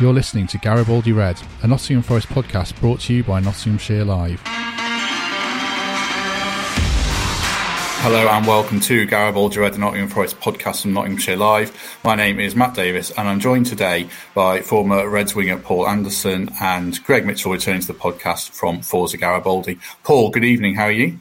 You're listening to Garibaldi Red, a Nottingham Forest podcast brought to you by Nottinghamshire Live. Hello and welcome to Garibaldi Red, the Nottingham Forest podcast from Nottinghamshire Live. My name is Matt Davies and I'm joined today by former Reds winger Paul Anderson and Greg Mitchell returning to the podcast from Forza Garibaldi. Paul, good evening. How are you?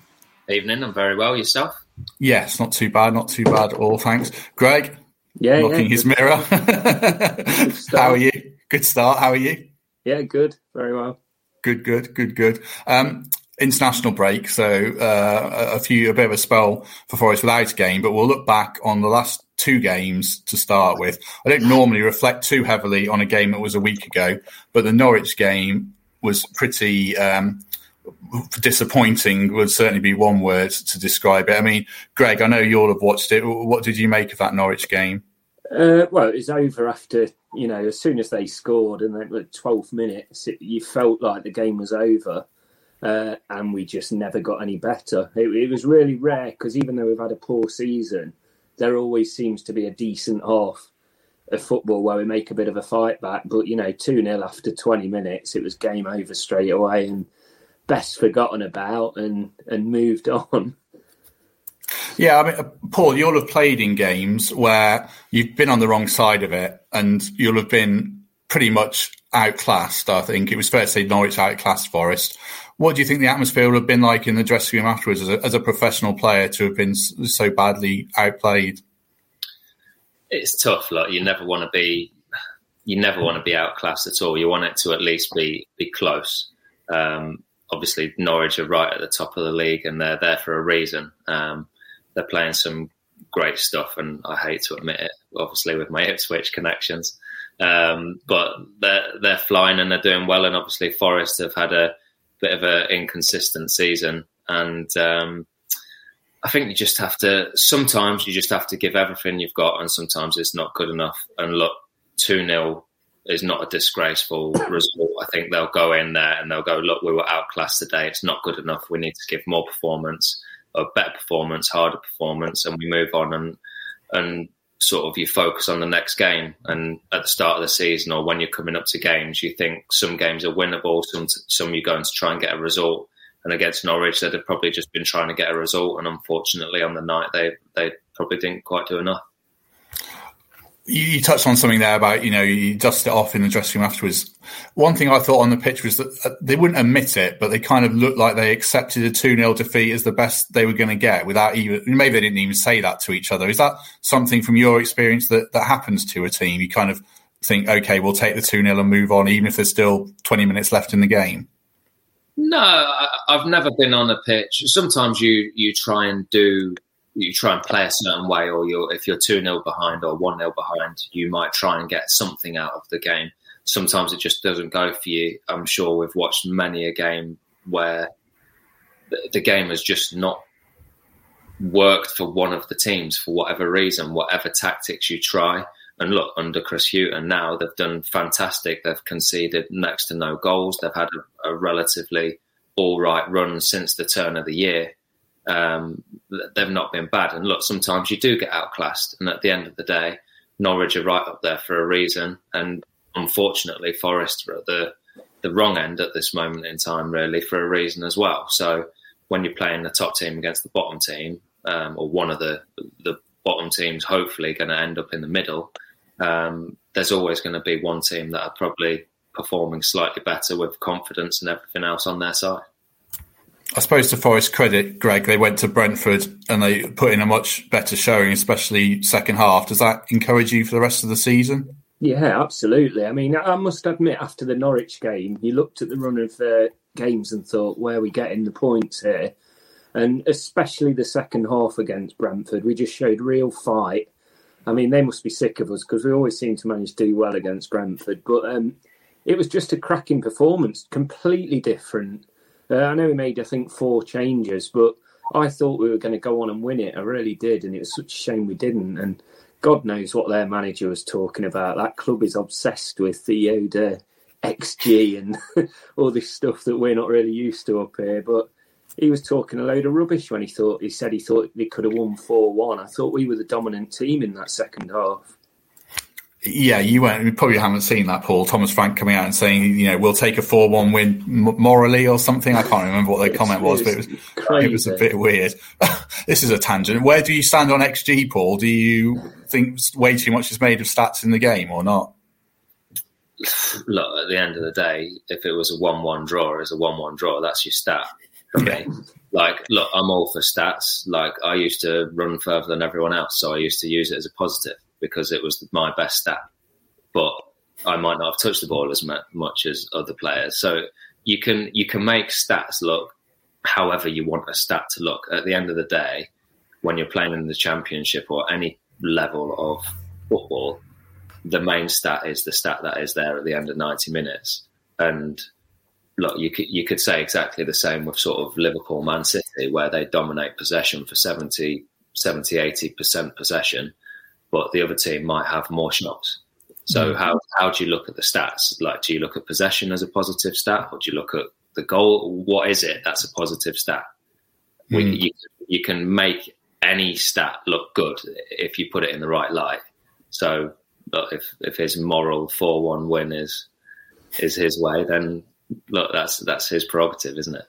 Evening. I'm very well. Yourself? Yes, not too bad. Not too bad at all. Thanks. Greg? Yeah, looking yeah, his mirror. How are you? Good start. How are you? Yeah, good. Very well. Good, good, good, good. Um, international break, so uh, a few a bit of a spell for Forest without a game, but we'll look back on the last two games to start with. I don't normally reflect too heavily on a game that was a week ago, but the Norwich game was pretty um, disappointing. Would certainly be one word to describe it. I mean, Greg, I know you all have watched it. What did you make of that Norwich game? Uh, well, it was over after you know as soon as they scored then the 12th minute, you felt like the game was over, uh, and we just never got any better. It, it was really rare because even though we've had a poor season, there always seems to be a decent half of football where we make a bit of a fight back. But you know, two 0 after 20 minutes, it was game over straight away and best forgotten about and and moved on. Yeah, I mean, uh, Paul, you'll have played in games where you've been on the wrong side of it, and you'll have been pretty much outclassed. I think it was fair to say Norwich outclassed Forest. What do you think the atmosphere would have been like in the dressing room afterwards, as a, as a professional player, to have been so badly outplayed? It's tough. Like you never want to be, you never want to be outclassed at all. You want it to at least be be close. Um, obviously, Norwich are right at the top of the league, and they're there for a reason. Um, they're playing some great stuff, and I hate to admit it, obviously with my Ipswich connections. Um, but they're they're flying and they're doing well, and obviously Forest have had a bit of an inconsistent season, and um, I think you just have to. Sometimes you just have to give everything you've got, and sometimes it's not good enough. And look, two 0 is not a disgraceful result. I think they'll go in there and they'll go, look, we were outclassed today. It's not good enough. We need to give more performance a better performance, harder performance, and we move on and and sort of you focus on the next game. And at the start of the season, or when you're coming up to games, you think some games are winnable, some some you're going to try and get a result. And against Norwich, they'd have probably just been trying to get a result, and unfortunately, on the night they they probably didn't quite do enough you, touched on something there about you know you dust it off in the dressing room afterwards. One thing I thought on the pitch was that uh, they wouldn't admit it, but they kind of looked like they accepted a two 0 defeat as the best they were going to get without even maybe they didn't even say that to each other. Is that something from your experience that that happens to a team? You kind of think, okay, we'll take the two 0 and move on, even if there's still twenty minutes left in the game. No, I've never been on a pitch. Sometimes you you try and do you try and play a certain way, or you're, if you're 2 0 behind or 1 0 behind, you might try and get something out of the game. Sometimes it just doesn't go for you. I'm sure we've watched many a game where the, the game has just not worked for one of the teams for whatever reason, whatever tactics you try. And look, under Chris Hughton now, they've done fantastic. They've conceded next to no goals. They've had a, a relatively all right run since the turn of the year um, they've not been bad. And look, sometimes you do get outclassed, and at the end of the day, Norwich are right up there for a reason. And unfortunately, Forest are at the the wrong end at this moment in time, really, for a reason as well. So when you're playing the top team against the bottom team, um, or one of the the bottom teams, hopefully going to end up in the middle. Um, there's always going to be one team that are probably performing slightly better with confidence and everything else on their side. I suppose to Forest credit, Greg, they went to Brentford and they put in a much better showing, especially second half. Does that encourage you for the rest of the season? Yeah, absolutely. I mean, I must admit, after the Norwich game, you looked at the run of uh, games and thought, where are we getting the points here? And especially the second half against Brentford, we just showed real fight. I mean, they must be sick of us because we always seem to manage to do well against Brentford. But um, it was just a cracking performance, completely different. Uh, I know we made, I think, four changes, but I thought we were going to go on and win it. I really did, and it was such a shame we didn't. And God knows what their manager was talking about. That club is obsessed with the Yoda XG and all this stuff that we're not really used to up here. But he was talking a load of rubbish when he thought he said he thought they could have won four one. I thought we were the dominant team in that second half. Yeah, you. You probably haven't seen that, Paul. Thomas Frank coming out and saying, you know, we'll take a four-one win morally or something. I can't remember what the comment was, but it was crazy. it was a bit weird. this is a tangent. Where do you stand on XG, Paul? Do you think way too much is made of stats in the game or not? Look, at the end of the day, if it was a one-one draw, it's a one-one draw. That's your stat. Okay. Like, look, I'm all for stats. Like, I used to run further than everyone else, so I used to use it as a positive because it was my best stat. But I might not have touched the ball as much as other players. So you can you can make stats look however you want a stat to look. At the end of the day, when you're playing in the championship or any level of football, the main stat is the stat that is there at the end of 90 minutes. And look, you could you could say exactly the same with sort of Liverpool, Man City, where they dominate possession for 70, 70 80 percent possession, but the other team might have more shots. So mm. how how do you look at the stats? Like, do you look at possession as a positive stat, or do you look at the goal? What is it that's a positive stat? Mm. We, you, you can make any stat look good if you put it in the right light. So, if if his moral four one win is is his way, then look, that's that's his prerogative, isn't it?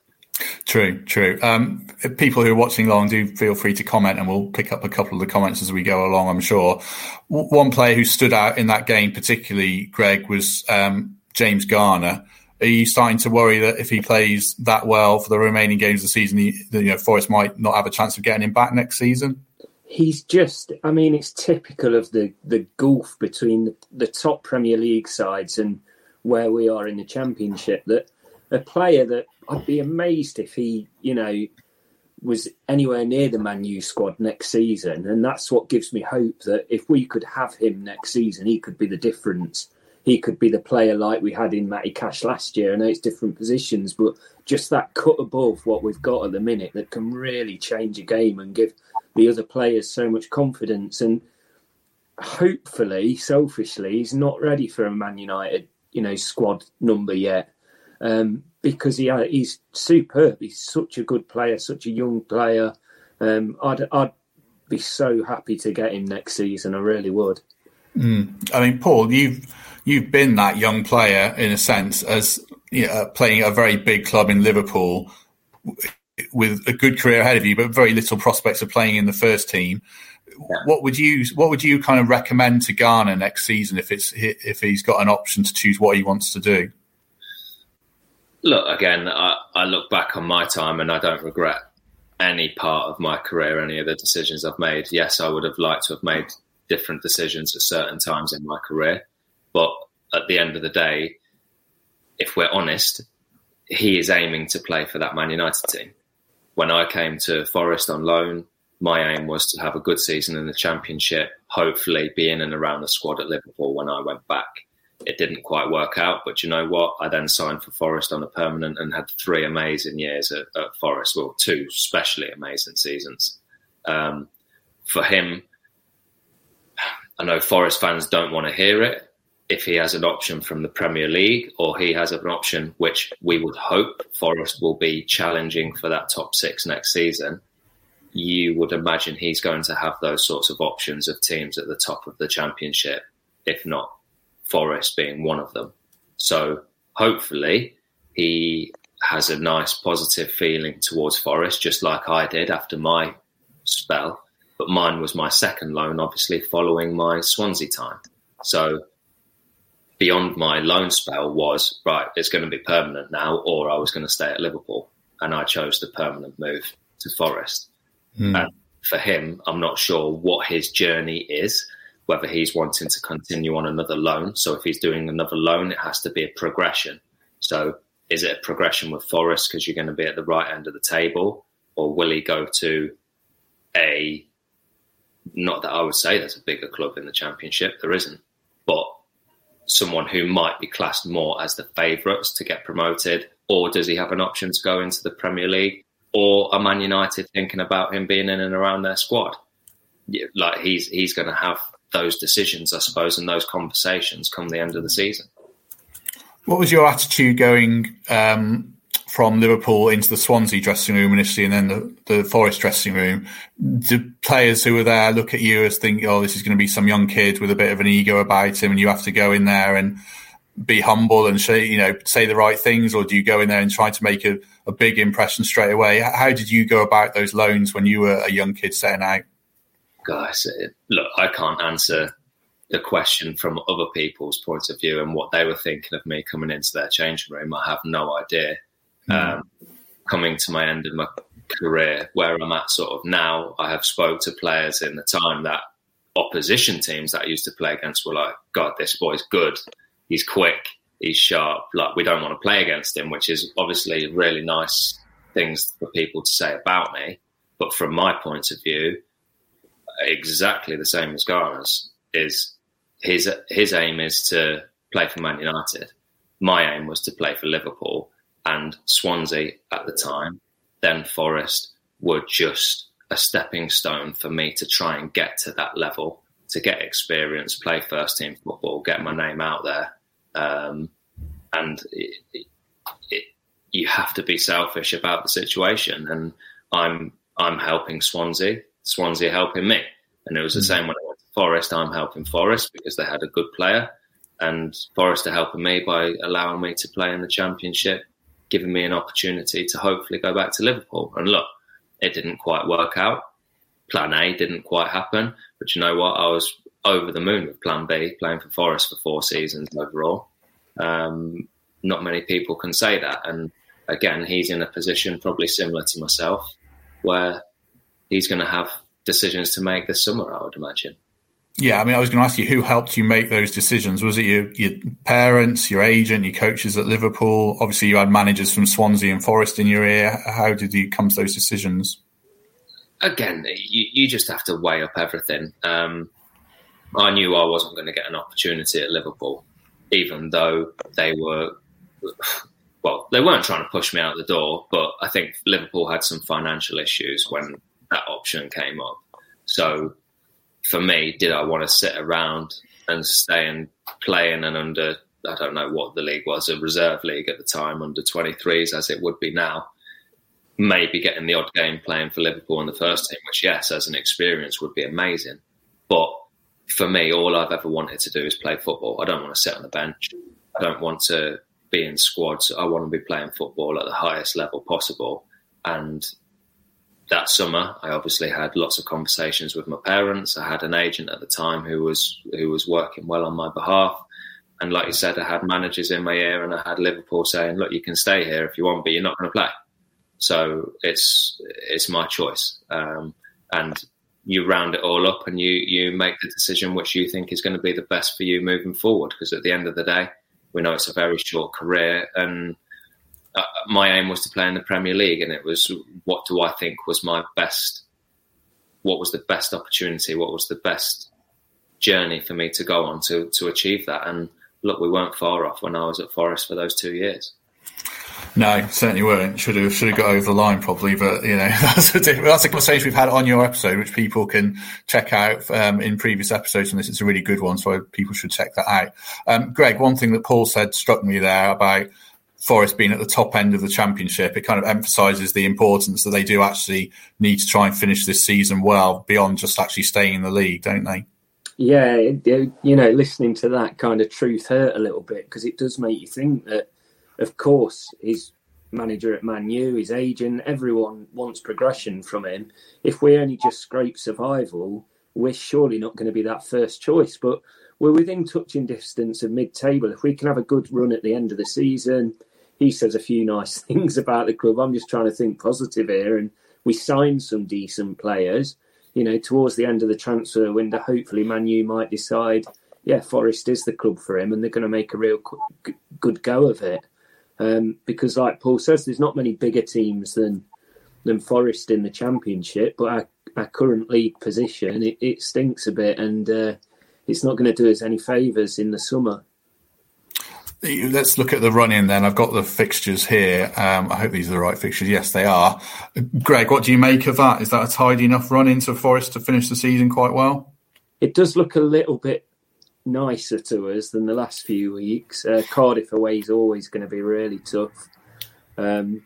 True, true. Um, people who are watching along do feel free to comment, and we'll pick up a couple of the comments as we go along. I'm sure. W- one player who stood out in that game, particularly Greg, was um, James Garner. Are you starting to worry that if he plays that well for the remaining games of the season, he, you know, Forest might not have a chance of getting him back next season? He's just, I mean, it's typical of the, the gulf between the, the top Premier League sides and where we are in the Championship. That a player that I'd be amazed if he, you know, was anywhere near the Man U squad next season. And that's what gives me hope that if we could have him next season, he could be the difference. He could be the player like we had in Matty Cash last year. I know it's different positions, but just that cut above what we've got at the minute that can really change a game and give the other players so much confidence. And hopefully, selfishly, he's not ready for a Man United, you know, squad number yet. Um, because he uh, he's superb. He's such a good player, such a young player. Um, I'd I'd be so happy to get him next season. I really would. Mm. I mean, Paul, you've you've been that young player in a sense as you know, playing a very big club in Liverpool with a good career ahead of you, but very little prospects of playing in the first team. Yeah. What would you What would you kind of recommend to Garner next season if it's if he's got an option to choose what he wants to do? Look, again, I, I look back on my time and I don't regret any part of my career, any of the decisions I've made. Yes, I would have liked to have made different decisions at certain times in my career. But at the end of the day, if we're honest, he is aiming to play for that Man United team. When I came to Forest on loan, my aim was to have a good season in the Championship, hopefully be in and around the squad at Liverpool when I went back it didn't quite work out. But you know what? I then signed for Forest on a permanent and had three amazing years at, at Forest. Well, two especially amazing seasons. Um, for him, I know Forest fans don't want to hear it. If he has an option from the Premier League or he has an option, which we would hope Forest will be challenging for that top six next season, you would imagine he's going to have those sorts of options of teams at the top of the championship, if not Forest being one of them. So hopefully he has a nice positive feeling towards Forest, just like I did after my spell. But mine was my second loan, obviously, following my Swansea time. So beyond my loan spell was right, it's going to be permanent now, or I was going to stay at Liverpool. And I chose the permanent move to Forest. Mm. And for him, I'm not sure what his journey is whether he's wanting to continue on another loan. So if he's doing another loan, it has to be a progression. So is it a progression with Forest because you're going to be at the right end of the table, or will he go to a not that I would say there's a bigger club in the Championship, there isn't, but someone who might be classed more as the favourites to get promoted, or does he have an option to go into the Premier League, or are Man United thinking about him being in and around their squad? Like he's he's going to have those decisions, I suppose, and those conversations come the end of the season. What was your attitude going um, from Liverpool into the Swansea dressing room initially, and then the, the Forest dressing room? Do players who were there look at you as think, "Oh, this is going to be some young kid with a bit of an ego about him," and you have to go in there and be humble and say, you know, say the right things, or do you go in there and try to make a, a big impression straight away? How did you go about those loans when you were a young kid setting out? Guys, look, I can't answer the question from other people's point of view and what they were thinking of me coming into their changing room. I have no idea. Mm. Um, coming to my end of my career, where I'm at sort of now, I have spoke to players in the time that opposition teams that I used to play against were like, God, this boy's good. He's quick. He's sharp. Like we don't want to play against him, which is obviously really nice things for people to say about me. But from my point of view, exactly the same as Garner's is his his aim is to play for Man United. My aim was to play for Liverpool and Swansea at the time. Then Forest were just a stepping stone for me to try and get to that level, to get experience, play first team football, get my name out there. Um, and it, it, you have to be selfish about the situation. And I'm I'm helping Swansea, Swansea helping me. And it was the mm. same when I went to Forest. I'm helping Forest because they had a good player, and Forest are helping me by allowing me to play in the Championship, giving me an opportunity to hopefully go back to Liverpool. And look, it didn't quite work out. Plan A didn't quite happen, but you know what? I was over the moon with Plan B, playing for Forest for four seasons overall. Um, not many people can say that, and again, he's in a position probably similar to myself, where he's going to have decisions to make this summer, I would imagine. Yeah, I mean, I was going to ask you who helped you make those decisions. Was it your, your parents, your agent, your coaches at Liverpool? Obviously, you had managers from Swansea and Forest in your ear. How did you come to those decisions? Again, you, you just have to weigh up everything. Um, I knew I wasn't going to get an opportunity at Liverpool, even though they were, well, they weren't trying to push me out the door, but I think Liverpool had some financial issues when that option came up. So for me, did I want to sit around and stay and play in an under, I don't know what the league was, a reserve league at the time, under 23s as it would be now? Maybe getting the odd game playing for Liverpool in the first team, which, yes, as an experience would be amazing. But for me, all I've ever wanted to do is play football. I don't want to sit on the bench. I don't want to be in squads. I want to be playing football at the highest level possible. And that summer, I obviously had lots of conversations with my parents. I had an agent at the time who was who was working well on my behalf. And like you said, I had managers in my ear, and I had Liverpool saying, "Look, you can stay here if you want, but you're not going to play." So it's it's my choice, um, and you round it all up, and you you make the decision which you think is going to be the best for you moving forward. Because at the end of the day, we know it's a very short career, and uh, my aim was to play in the Premier League, and it was what do I think was my best, what was the best opportunity, what was the best journey for me to go on to to achieve that. And look, we weren't far off when I was at Forest for those two years. No, certainly weren't. Should have should have got over the line probably, but you know that's a that's a conversation we've had on your episode, which people can check out um, in previous episodes, and this is a really good one, so people should check that out. Um, Greg, one thing that Paul said struck me there about Forest being at the top end of the championship, it kind of emphasises the importance that they do actually need to try and finish this season well beyond just actually staying in the league, don't they? Yeah, you know, listening to that kind of truth hurt a little bit because it does make you think that, of course, his manager at Man U, his agent, everyone wants progression from him. If we only just scrape survival, we're surely not going to be that first choice. But we're within touching distance of mid table. If we can have a good run at the end of the season, he says a few nice things about the club. I'm just trying to think positive here, and we signed some decent players. You know, towards the end of the transfer window, hopefully Man U might decide, yeah, Forest is the club for him, and they're going to make a real good go of it. Um, because, like Paul says, there's not many bigger teams than than Forest in the Championship, but our, our current league position, it, it stinks a bit, and uh, it's not going to do us any favours in the summer. Let's look at the run in then. I've got the fixtures here. Um, I hope these are the right fixtures. Yes, they are. Greg, what do you make of that? Is that a tidy enough run into Forest to finish the season quite well? It does look a little bit nicer to us than the last few weeks. Uh, Cardiff away is always going to be really tough. Um,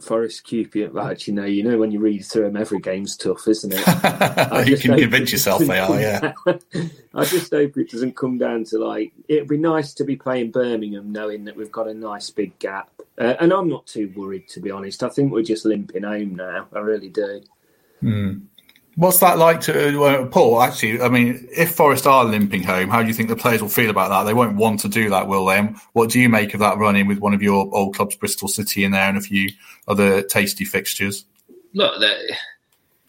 Forest well, actually, no, you know when you read through them, every game's tough, isn't it? you can convince yourself they are, yeah. I just hope it doesn't come down to like, it'd be nice to be playing Birmingham knowing that we've got a nice big gap. Uh, and I'm not too worried, to be honest. I think we're just limping home now. I really do. Hmm. What's that like to uh, Paul? Actually, I mean, if Forest are limping home, how do you think the players will feel about that? They won't want to do that, will they? What do you make of that running with one of your old clubs, Bristol City, in there, and a few other tasty fixtures? Look, the,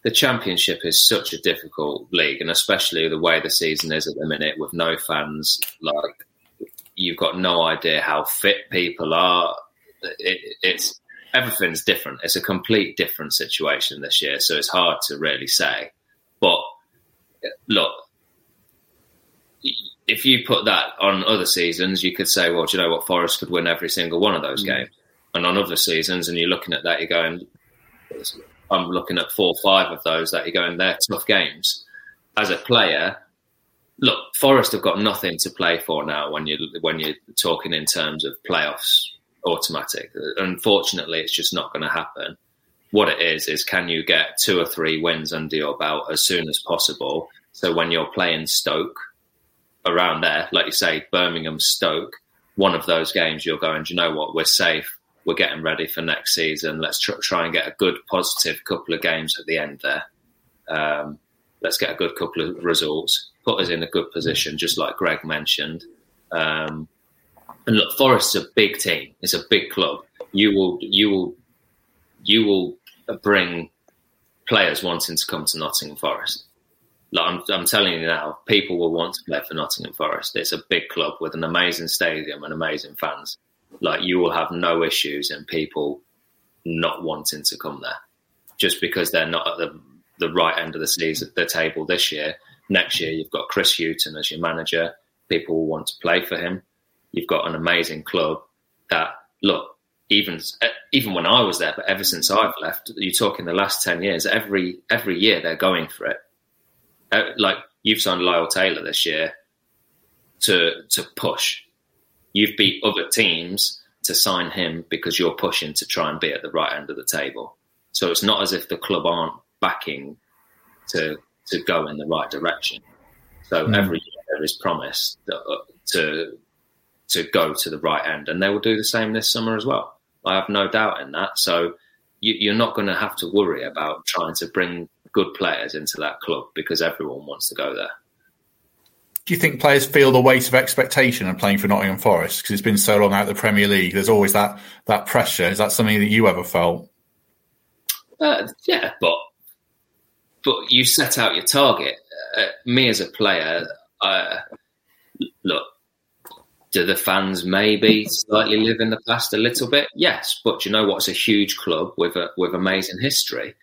the Championship is such a difficult league, and especially the way the season is at the minute with no fans. Like, you've got no idea how fit people are. It, it's everything's different. It's a complete different situation this year, so it's hard to really say. But look, if you put that on other seasons, you could say, well, do you know what? Forest could win every single one of those mm. games. And on other seasons, and you're looking at that, you're going, I'm looking at four or five of those that you're going, they're tough games. As a player, look, Forest have got nothing to play for now when you when you're talking in terms of playoffs automatic. Unfortunately, it's just not going to happen. What it is is can you get two or three wins under your belt as soon as possible? So when you're playing Stoke around there, like you say, Birmingham, Stoke, one of those games, you're going, do you know what? We're safe. We're getting ready for next season. Let's tr- try and get a good, positive couple of games at the end there. Um, let's get a good couple of results, put us in a good position, just like Greg mentioned. Um, and look, Forest's a big team. It's a big club. You will, you will, you will bring players wanting to come to Nottingham Forest. Like I'm, I'm telling you now, people will want to play for Nottingham Forest. It's a big club with an amazing stadium and amazing fans. Like you will have no issues in people not wanting to come there, just because they're not at the the right end of the season, the table this year. Next year, you've got Chris Hughton as your manager. People will want to play for him you've got an amazing club that look even even when I was there, but ever since I've left, you talk in the last ten years, every every year they're going for it. Uh, like you've signed Lyle Taylor this year to to push. You've beat other teams to sign him because you're pushing to try and be at the right end of the table. So it's not as if the club aren't backing to to go in the right direction. So mm. every year there is promise uh, to to go to the right end, and they will do the same this summer as well. I have no doubt in that. So you, are not going to have to worry about trying to bring good players into that club because everyone wants to go there. Do you think players feel the weight of expectation of playing for Nottingham Forest because it's been so long out of the Premier League? There's always that that pressure. Is that something that you ever felt? Uh, yeah, but but you set out your target. Uh, me as a player, uh, look, do the fans maybe slightly live in the past a little bit? Yes, but you know what? It's a huge club with a with amazing history,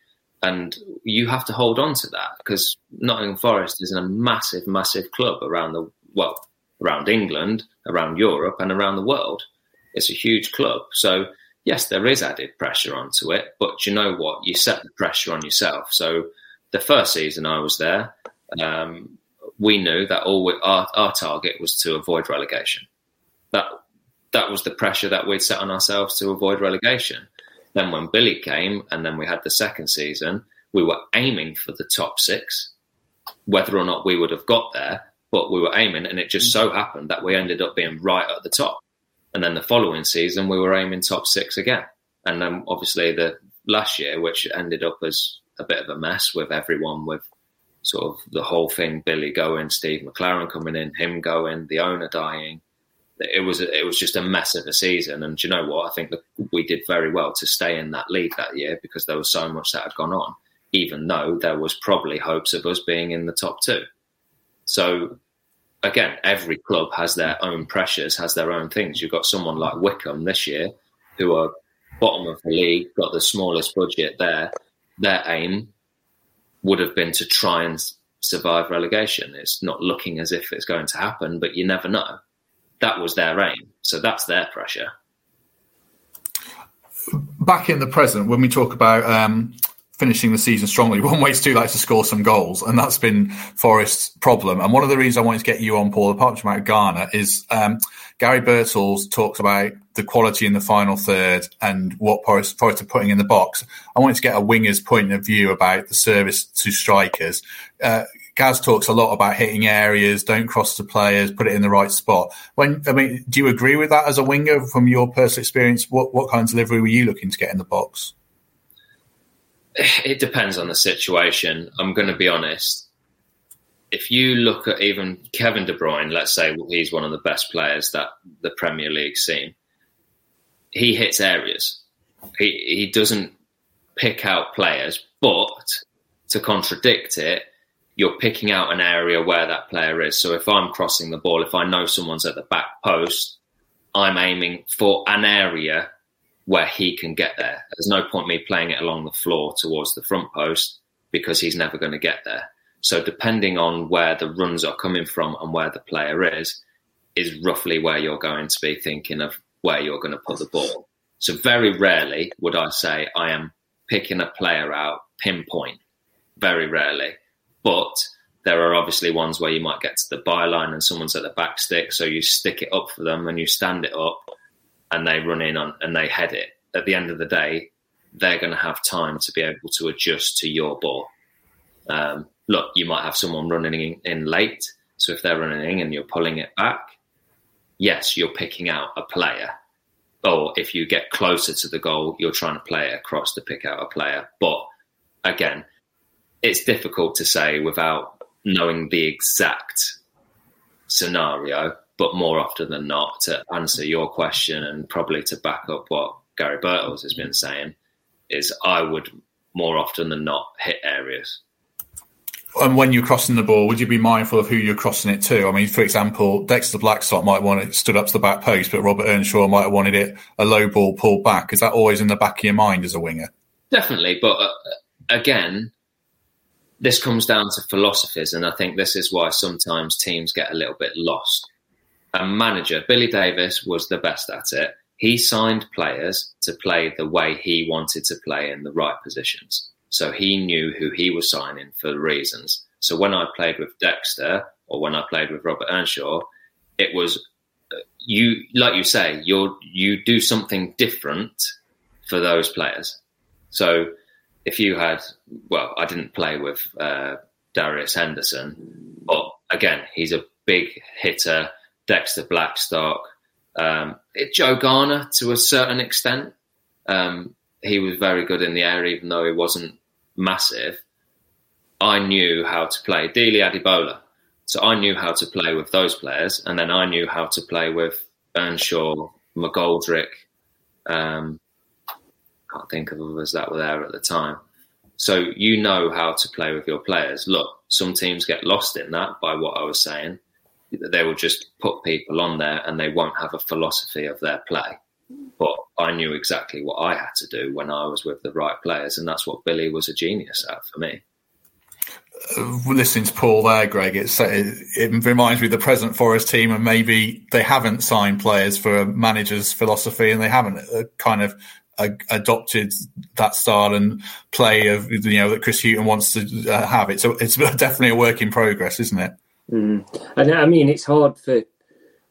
and you have to hold on to that because Nottingham Forest is a massive, massive club around the well, around England, around Europe, and around the world. It's a huge club, so yes, there is added pressure onto it. But you know what? You set the pressure on yourself. So the first season I was there. Um, we knew that all we, our, our target was to avoid relegation that that was the pressure that we'd set on ourselves to avoid relegation. Then when Billy came, and then we had the second season, we were aiming for the top six. Whether or not we would have got there, but we were aiming, and it just so happened that we ended up being right at the top. And then the following season, we were aiming top six again. And then obviously the last year, which ended up as a bit of a mess with everyone with sort of the whole thing, Billy going, Steve McClaren coming in, him going, the owner dying, it was it was just a mess of a season. And you know what? I think that we did very well to stay in that league that year because there was so much that had gone on, even though there was probably hopes of us being in the top two. So again, every club has their own pressures, has their own things. You've got someone like Wycombe this year, who are bottom of the league, got the smallest budget there. Their aim would have been to try and survive relegation. It's not looking as if it's going to happen, but you never know. That was their aim, so that's their pressure. Back in the present, when we talk about um, finishing the season strongly, one way that is to score some goals, and that's been Forest's problem. And one of the reasons I wanted to get you on, Paul, apart from Garner, is um, Gary Birtles talks about the quality in the final third and what Forest, Forest are putting in the box. I wanted to get a winger's point of view about the service to strikers. Uh, Gaz talks a lot about hitting areas, don't cross the players, put it in the right spot. When I mean, do you agree with that as a winger from your personal experience? What what kind of delivery were you looking to get in the box? It depends on the situation. I'm going to be honest. If you look at even Kevin De Bruyne, let's say he's one of the best players that the Premier League's seen. He hits areas. He he doesn't pick out players, but to contradict it, you're picking out an area where that player is. So if I'm crossing the ball, if I know someone's at the back post, I'm aiming for an area where he can get there. There's no point me playing it along the floor towards the front post because he's never going to get there. So depending on where the runs are coming from and where the player is, is roughly where you're going to be thinking of where you're going to put the ball. So very rarely would I say I am picking a player out pinpoint. Very rarely. But there are obviously ones where you might get to the byline and someone's at the back stick, so you stick it up for them and you stand it up and they run in on and they head it. At the end of the day, they're going to have time to be able to adjust to your ball. Um, look, you might have someone running in late, so if they're running in and you're pulling it back, yes, you're picking out a player. Or if you get closer to the goal, you're trying to play it across to pick out a player. But again, it's difficult to say without knowing the exact scenario. But more often than not, to answer your question and probably to back up what Gary Birtles has been saying, is I would more often than not hit areas. And when you're crossing the ball, would you be mindful of who you're crossing it to? I mean, for example, Dexter Blackstock might want it stood up to the back post, but Robert Earnshaw might have wanted it a low ball pulled back. Is that always in the back of your mind as a winger? Definitely, but uh, again, this comes down to philosophies, and I think this is why sometimes teams get a little bit lost. A manager, Billy Davies, was the best at it. He signed players to play the way he wanted to play in the right positions. So he knew who he was signing for reasons. So when I played with Dexter or when I played with Robert Earnshaw, it was uh, you, like you say, you you do something different for those players. So if you had, well, I didn't play with uh, Darius Henderson, but again, he's a big hitter. Dexter Blackstock, um, Joe Garner to a certain extent. Um, he was very good in the air, even though he wasn't massive. I knew how to play Dele Adebola. So I knew how to play with those players, and then I knew how to play with Earnshaw, McGoldrick, um, can't think of others that were there at the time. So you know how to play with your players. Look, some teams get lost in that by what I was saying. They will just put people on there and they won't have a philosophy of their play. But I knew exactly what I had to do when I was with the right players, and that's what Billy was a genius at for me. Uh, listening to Paul there, Greg, it, it reminds me of the present Forest team, and maybe they haven't signed players for a manager's philosophy, and they haven't uh, kind of adopted that style and play of you know that Chris Hughton wants to uh, have it. So it's definitely a work in progress, isn't it? Mm. And I mean, it's hard for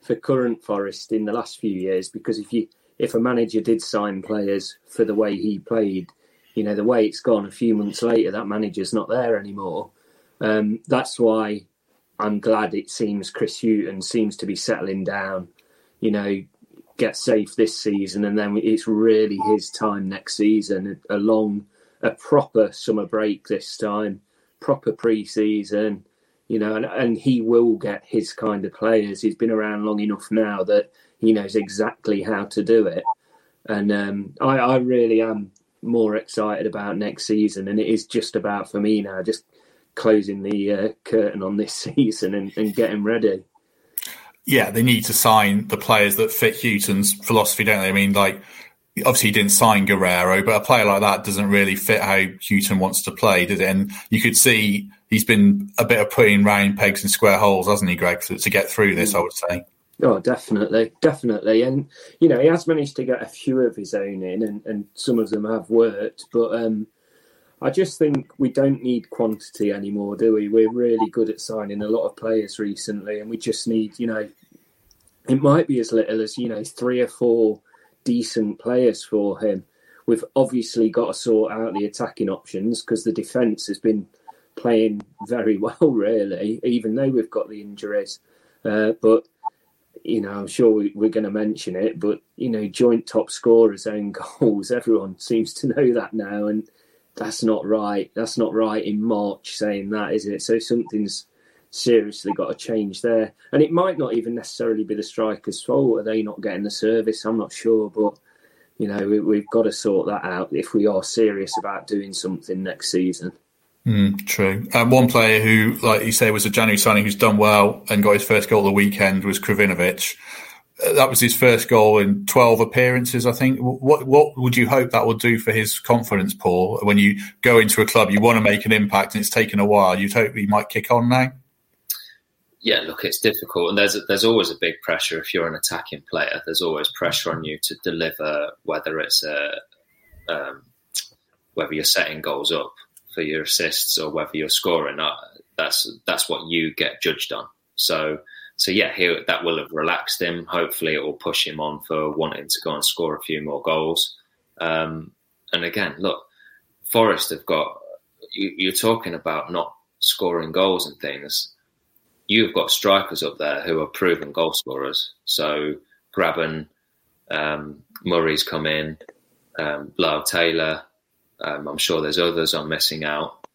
for current Forest in the last few years because if you if a manager did sign players for the way he played, you know the way it's gone. A few months later, that manager's not there anymore. Um, that's why I'm glad it seems Chris Hughton seems to be settling down. You know, get safe this season, and then it's really his time next season. A long, a proper summer break this time, proper pre-season, you know, and, and he will get his kind of players. He's been around long enough now that he knows exactly how to do it, and um, I, I really am more excited about next season, and it is just about for me now, just closing the uh, curtain on this season and, and getting ready yeah, they need to sign the players that fit Hughton's philosophy, don't they? I mean, like obviously he didn't sign Guerrero, but a player like that doesn't really fit how Hughton wants to play, does it? And you could see he's been a bit of putting round pegs in square holes, hasn't he, Greg, to, to get through this, I would say. Oh, definitely, definitely, and you know he has managed to get a few of his own in, and, and some of them have worked. But um, I just think we don't need quantity anymore, do we? We're really good at signing a lot of players recently, and we just need, you know, it might be as little as you know three or four decent players for him. We've obviously got to sort out the attacking options because the defence has been playing very well, really, even though we've got the injuries. Uh, but you know, I'm sure we, are going to mention it, but you know, joint top scorers own goals. Everyone seems to know that now, and that's not right. That's not right in March saying that, isn't it? So something's seriously got to change there, and it might not even necessarily be the strikers' fault. Are they not getting the service? I'm not sure, but you know, we, have got to sort that out if we are serious about doing something next season. Mm, true. Um, one player who, like you say, was a January signing who's done well and got his first goal of the weekend was Krovinovic. That was his first goal in 12 appearances, I think. What what would you hope that will do for his confidence, Paul? When you go into a club, you want to make an impact and it's taken a while. You'd hope he might kick on now? Yeah, look, it's difficult. And there's, there's always a big pressure if you're an attacking player. There's always pressure on you to deliver, whether it's a, um, whether you're setting goals up for your assists or whether you're scoring. Uh, that's that's what you get judged on. So so yeah, he, that will have relaxed him. Hopefully, it will push him on for wanting to go and score a few more goals. Um, and again, look, Forest have got. You, you're talking about not scoring goals and things. You've got strikers up there who are proven goal scorers. So Grabban, um, Murray's come in, um, Lyle Taylor, um, I'm sure there's others I'm missing out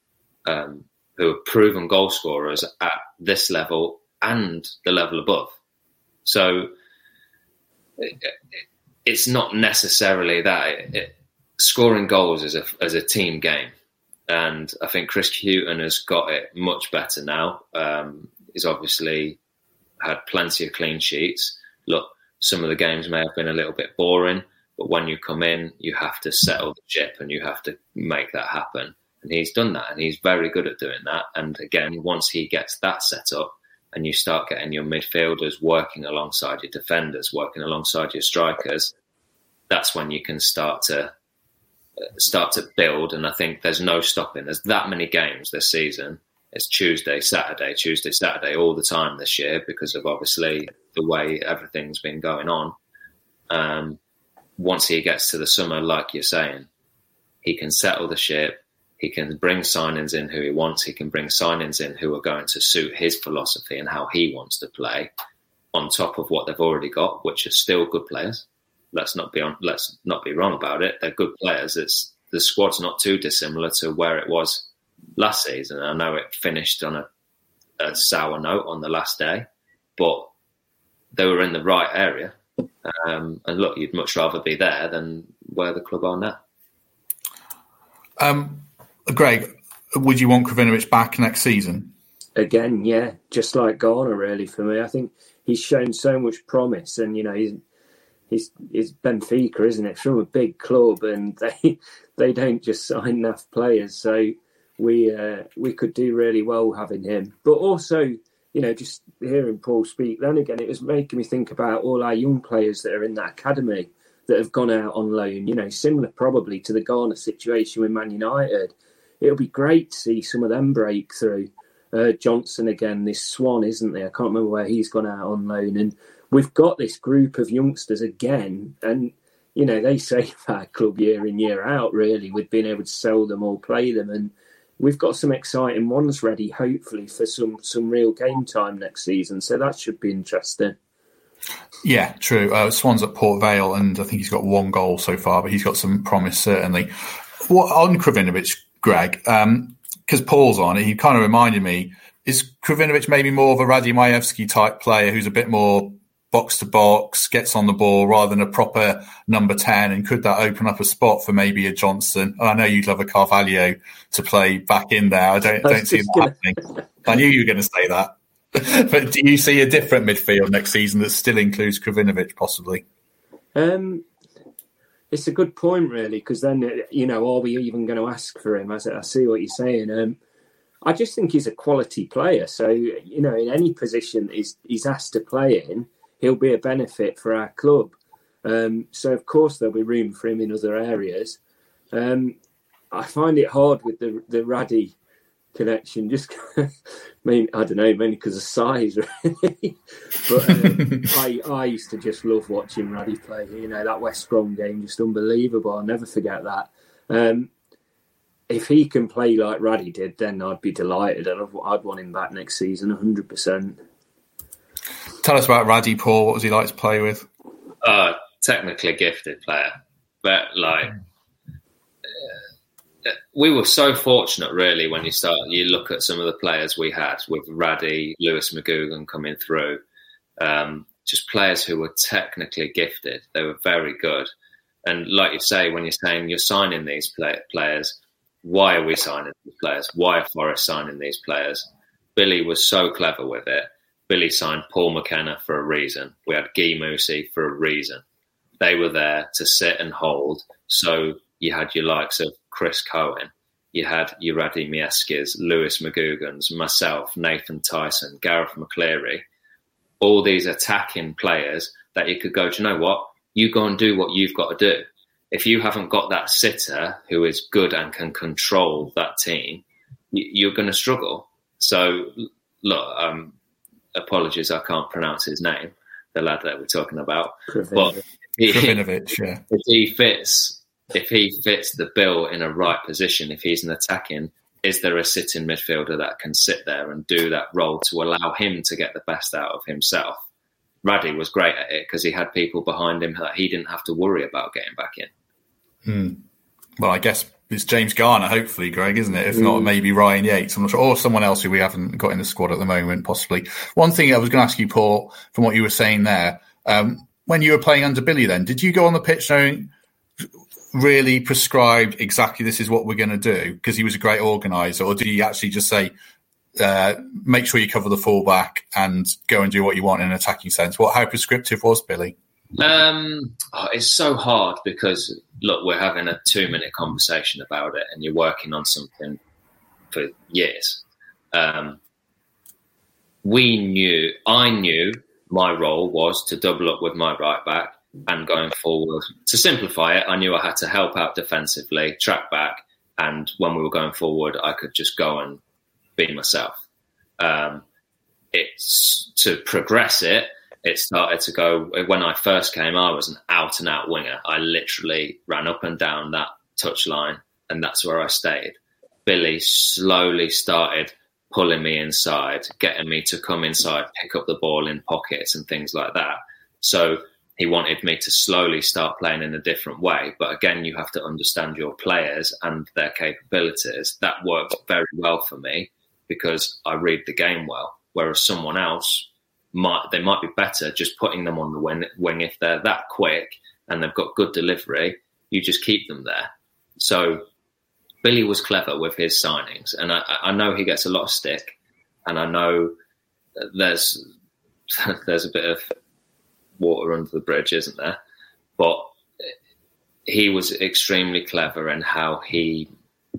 um, who are proven goal scorers at this level and the level above. So it's not necessarily that it, it, scoring goals is a as a team game, and I think Chris Hughton has got it much better now. Um, he's obviously had plenty of clean sheets. Look, some of the games may have been a little bit boring. But when you come in, you have to settle the ship and you have to make that happen. And he's done that and he's very good at doing that. And again, once he gets that set up and you start getting your midfielders working alongside your defenders, working alongside your strikers, that's when you can start to start to build. And I think there's no stopping. There's that many games this season. It's Tuesday, Saturday, Tuesday, Saturday all the time this year because of obviously the way everything's been going on. Um, once he gets to the summer, like you're saying, he can settle the ship. He can bring signings in who he wants. He can bring signings in who are going to suit his philosophy and how he wants to play, on top of what they've already got, which are still good players. Let's not be on. Let's not be wrong about it. They're good players. It's the squad's not too dissimilar to where it was last season. I know it finished on a, a sour note on the last day, but they were in the right area um, and look, you'd much rather be there than where the club are now. Um, Greg, would you want Krovinovic back next season? Again, yeah, just like Garner, really for me. I think he's shown so much promise, and you know he's he's, he's Benfica, isn't it? From a big club, and they they don't just sign enough players, so we uh, we could do really well having him. But also, you know, just hearing Paul speak, then again, it was making me think about all our young players that are in that academy that have gone out on loan. You know, similar probably to the Garner situation with Man United. It'll be great to see some of them break through. Uh, Johnson again, this Swan, isn't there? I can't remember where he's gone out on loan, and we've got this group of youngsters again, and you know they save our club year in year out. Really, with being able to sell them or play them, and we've got some exciting ones ready, hopefully for some some real game time next season. So that should be interesting. Yeah, true. Uh, Swan's at Port Vale, and I think he's got one goal so far, but he's got some promise certainly. What on Krovinovic, Greg? Because um, Paul's on it, he kind of reminded me. Is Krovinovic maybe more of a Radim Majewski type player who's a bit more box to box, gets on the ball rather than a proper number 10? And could that open up a spot for maybe a Johnson? I know you'd love a Carvalho to play back in there. I don't, I don't see that gonna... happening. I knew you were going to say that. but do you see a different midfield next season that still includes Krovinovic possibly? Um, it's a good point, really, because then you know, are we even going to ask for him? As I see what you're saying. Um, I just think he's a quality player. So you know, in any position he's he's asked to play in, he'll be a benefit for our club. Um, so of course there'll be room for him in other areas. Um, I find it hard with the the Raddy connection. Just, I mean, I don't know, mainly because of size, really. but um, I I used to just love watching Raddy play. You know that West Brom game, just unbelievable. I'll never forget that. Um, if he can play like Raddy did, then I'd be delighted, and I'd, I'd want him back next season, hundred percent. Tell us about Raddy, Paul. What was he like to play with? Uh, technically gifted player, but like uh, we were so fortunate, really, when you start you look at some of the players we had with Raddy, Lewis McGugan coming through, um, just players who were technically gifted. They were very good, and like you say, when you're saying you're signing these play- players why are we signing these players? Why are Forest signing these players? Billy was so clever with it. Billy signed Paul McKenna for a reason. We had Guy Moussi for a reason. They were there to sit and hold. So you had your likes of Chris Cohen, you had your Raddy Majewskis, Lewis McGugans, myself, Nathan Tyson, Garath McCleary, all these attacking players that you could go, do you know what? You go and do what you've got to do if you haven't got that sitter who is good and can control that team, you're going to struggle. So, look, um, apologies, I can't pronounce his name, the lad that we're talking about. But he, yeah. if he fits, if he fits the bill in a right position, if he's an attacking, is there a sitting midfielder that can sit there and do that role to allow him to get the best out of himself? Raddy was great at it because he had people behind him that he didn't have to worry about getting back in. Hmm. Well, I guess it's James Garner, hopefully, Greg, isn't it? If mm. not, hmm. maybe Ryan Yates. I'm not sure, or someone else who we haven't got in the squad at the moment, possibly. One thing I was going to ask you, Paul, from what you were saying there, um, when you were playing under Billy, then did you go on the pitch knowing really prescribed exactly this is what we're going to do because he was a great organizer, or did he actually just say, uh, make sure you cover the fullback and go and do what you want in an attacking sense? What how prescriptive was Billy? Um, oh, it's so hard because look, we're having a two-minute conversation about it, and you're working on something for years. Um, we knew, I knew, my role was to double up with my right back and going forward. To simplify it, I knew I had to help out defensively, track back, and when we were going forward, I could just go and be myself. Um, it's to progress it it started to go. When I first came, I was an out and out winger. I literally ran up and down that touch line, and that's where I stayed. Billy slowly started pulling me inside, getting me to come inside, pick up the ball in pockets and things like that. So he wanted me to slowly start playing in a different way. But again, you have to understand your players and their capabilities. That worked very well for me because I read the game well. Whereas someone else might they might be better just putting them on the wing, wing if they're that quick and they've got good delivery. You just keep them there. So Billy was clever with his signings, and I, I know he gets a lot of stick, and I know there's there's a bit of water under the bridge, isn't there? But he was extremely clever in how he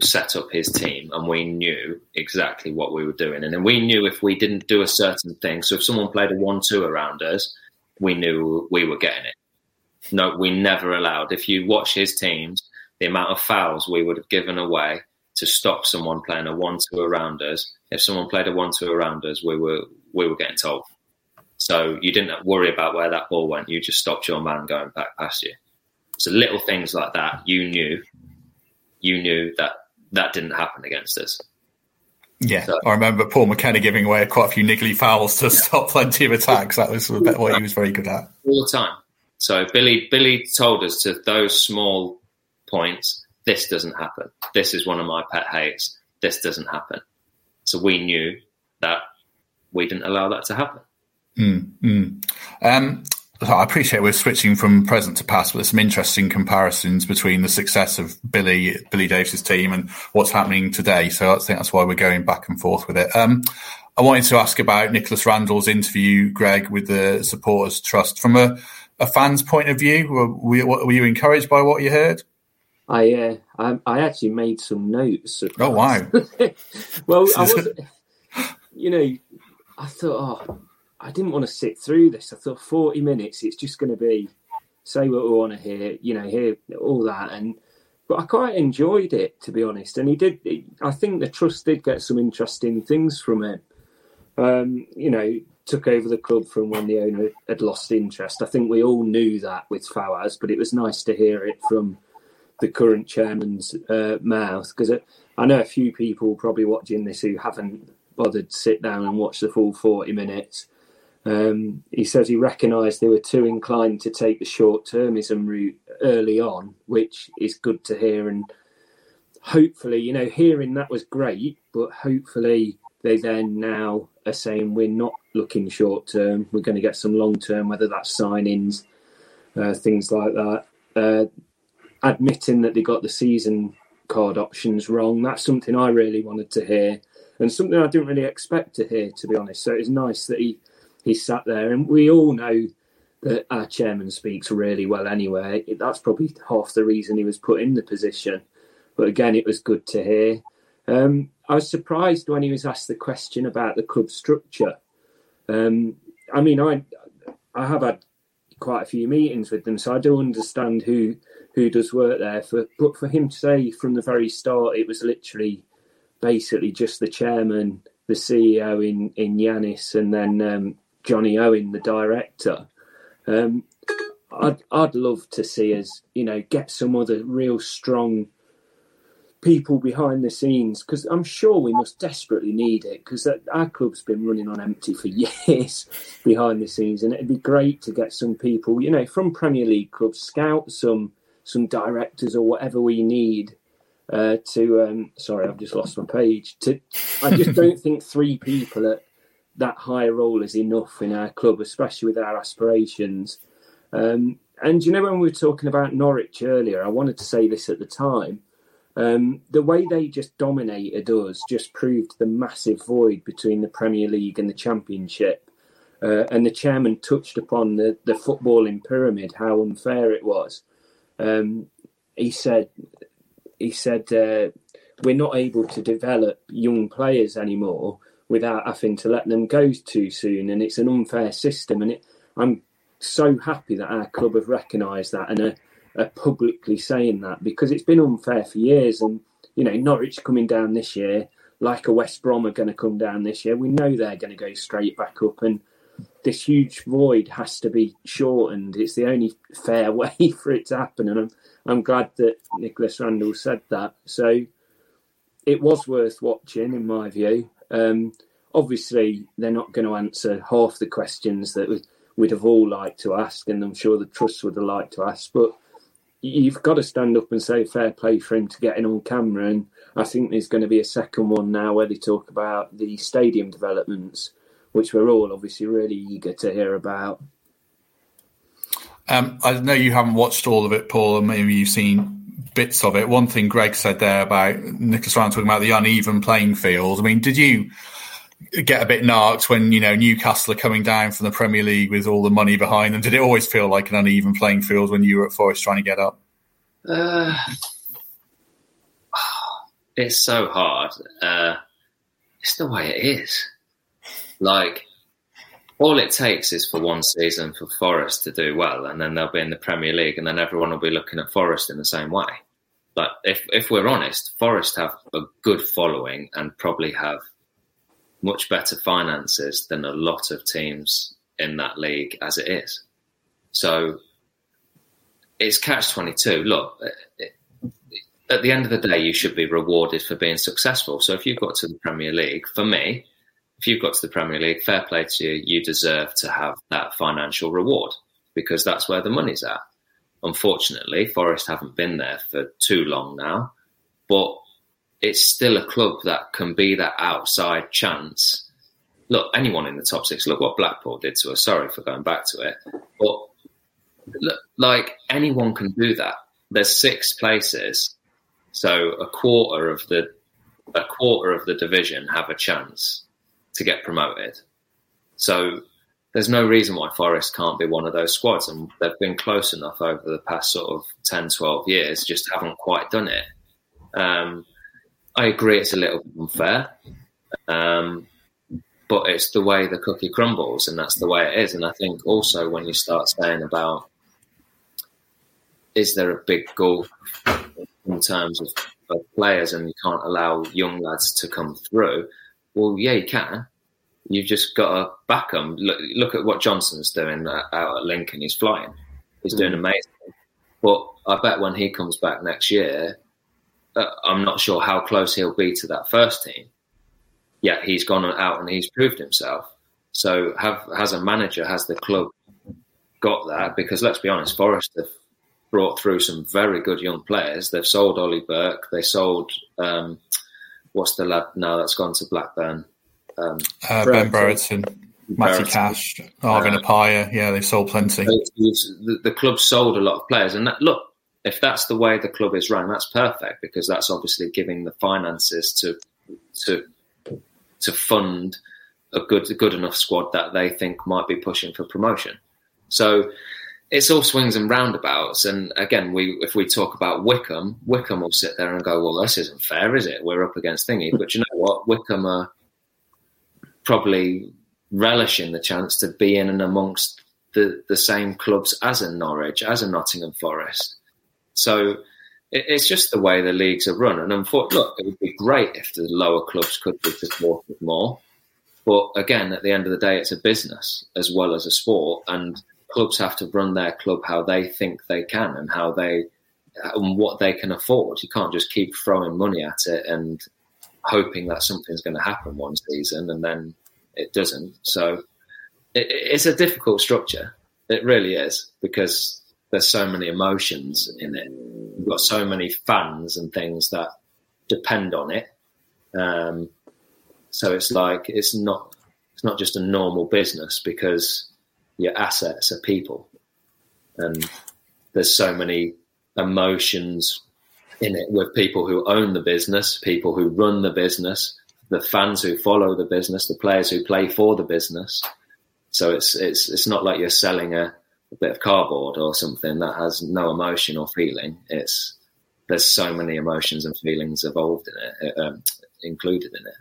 set up his team and we knew exactly what we were doing. And then we knew if we didn't do a certain thing, so if someone played a one two around us, we knew we were getting it. No, we never allowed. If you watch his teams, the amount of fouls we would have given away to stop someone playing a one two around us. If someone played a one two around us, we were we were getting told. So you didn't worry about where that ball went. You just stopped your man going back past you. So little things like that, you knew. You knew that that didn't happen against us. Yeah, so, I remember Paul McKenna giving away quite a few niggly fouls to stop plenty of attacks. That was what he was very good at all the time. So Billy Billy told us to those small points. This doesn't happen. This is one of my pet hates. This doesn't happen. So we knew that we didn't allow that to happen. Mm, mm. Um, I appreciate we're switching from present to past, but there's some interesting comparisons between the success of Billy Billy Davies's team and what's happening today. So I think that's why we're going back and forth with it. Um, I wanted to ask about Nicholas Randall's interview, Greg, with the Supporters Trust from a a fan's point of view? Were, were, were you encouraged by what you heard? I, uh, I, I actually made some notes. Oh wow! well, I was, you know, I thought, oh, I didn't want to sit through this. I thought forty minutes, it's just going to be say what we want to hear, you know, hear all that, and but I quite enjoyed it to be honest. And he did. I think the trust did get some interesting things from it. Um, you know, took over the club from when the owner had lost interest. I think we all knew that with Fawaz, but it was nice to hear it from the current chairman's uh, mouth because I know a few people probably watching this who haven't bothered to sit down and watch the full 40 minutes. Um, he says he recognised they were too inclined to take the short termism route early on, which is good to hear. And hopefully, you know, hearing that was great, but hopefully they then now are saying we're not looking short term. We're going to get some long term, whether that's signings, uh, things like that. Uh, admitting that they got the season card options wrong. That's something I really wanted to hear, and something I didn't really expect to hear, to be honest. So it's nice that he he sat there, and we all know that our chairman speaks really well anyway. That's probably half the reason he was put in the position. But again, it was good to hear. Um, I was surprised when he was asked the question about the club structure. Um, I mean, I I have had quite a few meetings with them, so I do understand who who does work there. For but for him to say from the very start, it was literally basically just the chairman, the CEO in in Yanis, and then um, Johnny Owen, the director. Um, I'd I'd love to see us, you know, get some other real strong people behind the scenes because I'm sure we must desperately need it because our club's been running on empty for years behind the scenes, and it'd be great to get some people, you know, from Premier League clubs, scout some some directors or whatever we need uh, to. Um, sorry, I've just lost my page. To I just don't think three people at that high role is enough in our club, especially with our aspirations. Um, and you know, when we were talking about Norwich earlier, I wanted to say this at the time. Um, the way they just dominated us just proved the massive void between the Premier League and the Championship. Uh, and the chairman touched upon the, the footballing pyramid, how unfair it was. Um, he said, he said, uh, we're not able to develop young players anymore without having to let them go too soon, and it's an unfair system. And it, I'm so happy that our club have recognised that and are, are, publicly saying that because it's been unfair for years. And you know, Norwich coming down this year, like a West Brom are going to come down this year. We know they're going to go straight back up, and this huge void has to be shortened. It's the only fair way for it to happen, and I'm I'm glad that Nicholas Randall said that. So it was worth watching, in my view. Um, obviously, they're not going to answer half the questions that we, would have all liked to ask, and I'm sure the trust would have liked to ask. But you've got to stand up and say fair play for him to get in on camera. And I think there's going to be a second one now where they talk about the stadium developments which we're all obviously really eager to hear about. Um, I know you haven't watched all of it, Paul, and maybe you've seen bits of it. One thing Greg said there about Nicholas Randall talking about the uneven playing field. I mean, did you get a bit narked when you know Newcastle are coming down from the Premier League with all the money behind them? Did it always feel like an uneven playing field when you were at Forest trying to get up? Uh, it's so hard. Uh, it's the way it is. Like, all it takes is for one season for Forest to do well, and then they'll be in the Premier League, and then everyone will be looking at Forest in the same way. But if if we're honest, Forest have a good following and probably have much better finances than a lot of teams in that league as it is. So it's catch twenty two. Look, at the end of the day, you should be rewarded for being successful. So if you've got to the Premier League, for me, if you've got to the Premier League, fair play to you. You deserve to have that financial reward because that's where the money's at. Unfortunately, Forest haven't been there for too long now, but it's still a club that can be that outside chance. Look, anyone in the top six, look what Blackpool did to us. Sorry for going back to it, but look, like anyone can do that. There's six places, so a quarter of the a quarter of the division have a chance to get promoted. So there's no reason why Forest can't be one of those squads, and they've been close enough over the past sort of 10, 12 years, just haven't quite done it. Um, I agree it's a little unfair, um, but it's the way the cookie crumbles, and that's the way it is. And I think also when you start saying about is there a big goal in terms of, of players, and you can't allow young lads to come through? Well, yeah, you can You've just got to back them. Look, look at what Johnson's doing out at Lincoln. He's flying. He's doing mm. amazing. But I bet when he comes back next year, uh, I'm not sure how close he'll be to that first team. Yet he's gone out and he's proved himself. So, have has a manager, has the club got that? Because let's be honest, Forest have brought through some very good young players. They've sold Ollie Burke. They sold um, what's the lad now that's gone to Blackburn? Um, uh, Ben Brereton, Matty Cash, Arvin uh, Appiah. Yeah, they sold plenty. The, the, club sold a lot of players, and that, look, if that's the way the club is run, that's perfect because that's obviously giving the finances to to to fund a good a good enough squad that they think might be pushing for promotion. So it's all swings and roundabouts. And again, we if we talk about Wycombe, Wycombe will sit there and go, "Well, this isn't fair, is it? We're up against thingy." But you know what? Wycombe are probably relishing the chance to be in and amongst the, the same clubs as a Norwich, as a Nottingham Forest. So it, it's just the way the leagues are run. And thought, look, it would be great if the lower clubs could be supported more. But again, at the end of the day, it's a business as well as a sport, and clubs have to run their club how they think they can and how they and what they can afford. You can't just keep throwing money at it and hoping that something's going to happen one season and then it doesn't. So it, it's a difficult structure. It really is because there's so many emotions in it. You've got so many fans and things that depend on it. Um, so it's like it's not it's not just a normal business because your assets are people, and there's so many emotions in it with people who own the business, people who run the business, the fans who follow the business, the players who play for the business. So it's it's it's not like you're selling a, a bit of cardboard or something that has no emotion or feeling. It's there's so many emotions and feelings involved in it, um, included in it.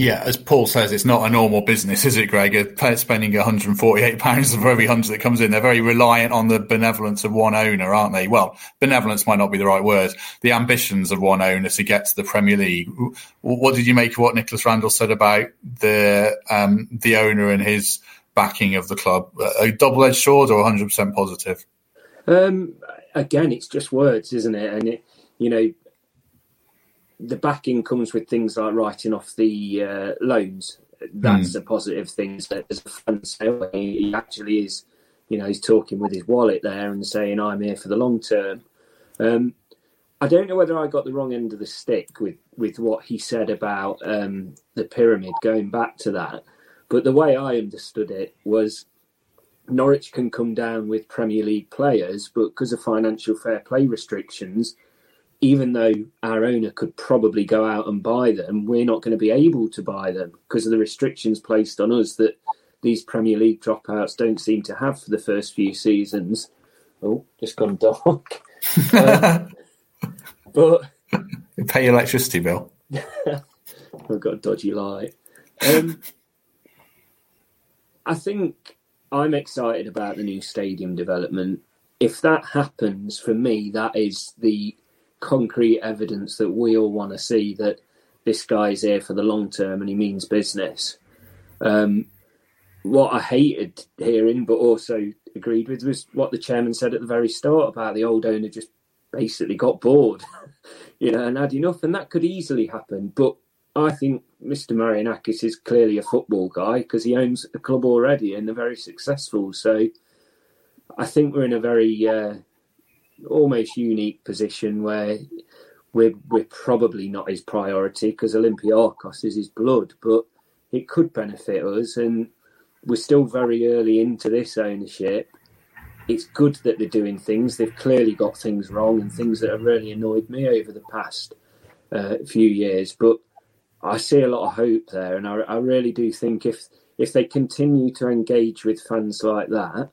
Yeah, as Paul says, it's not a normal business, is it, Greg? Spending £148 for every hundred that comes in. They're very reliant on the benevolence of one owner, aren't they? Well, benevolence might not be the right word. The ambitions of one owner to get to the Premier League. What did you make of what Nicholas Randall said about the um, the owner and his backing of the club? A double edged sword or 100% positive? Um, again, it's just words, isn't it? And it, you know, the backing comes with things like writing off the uh, loans. That's mm. a positive thing. So as a fan sale, he actually is, you know, he's talking with his wallet there and saying, "I'm here for the long term." Um, I don't know whether I got the wrong end of the stick with with what he said about um, the pyramid. Going back to that, but the way I understood it was Norwich can come down with Premier League players, but because of financial fair play restrictions, even though our owner could probably go out and buy them, we're not going to be able to buy them because of the restrictions placed on us that these Premier League dropouts don't seem to have for the first few seasons. Oh, just gone dark. uh, but you pay your electricity bill. I've got a dodgy light. Um, I think I'm excited about the new stadium development. If that happens, for me, that is the concrete evidence that we all want to see that this guy's here for the long term and he means business. Um, what I hated hearing, but also agreed with, was what the chairman said at the very start about the old owner just basically got bored, you know, and had enough, and that could easily happen. But I think Mr. Marinakis is clearly a football guy because he owns a club already and they're very successful. So I think we're in a very uh, almost unique position where we're we're probably not his priority because Olympiacos is his blood, but it could benefit us, and we're still very early into this ownership. It's good that they're doing things. They've clearly got things wrong and things that have really annoyed me over the past uh, few years, but I see a lot of hope there, and I, I really do think if if they continue to engage with fans like that,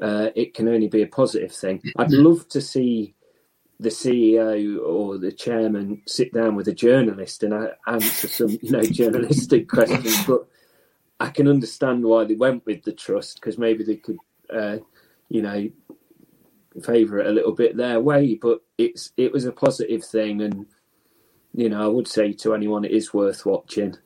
uh, it can only be a positive thing. I'd love to see the CEO or the chairman sit down with a journalist and uh, answer some, you know, journalistic questions. But I can understand why they went with the trust because maybe they could, uh, you know, favour it a little bit their way. But it's it was a positive thing, and you know, I would say to anyone, it is worth watching.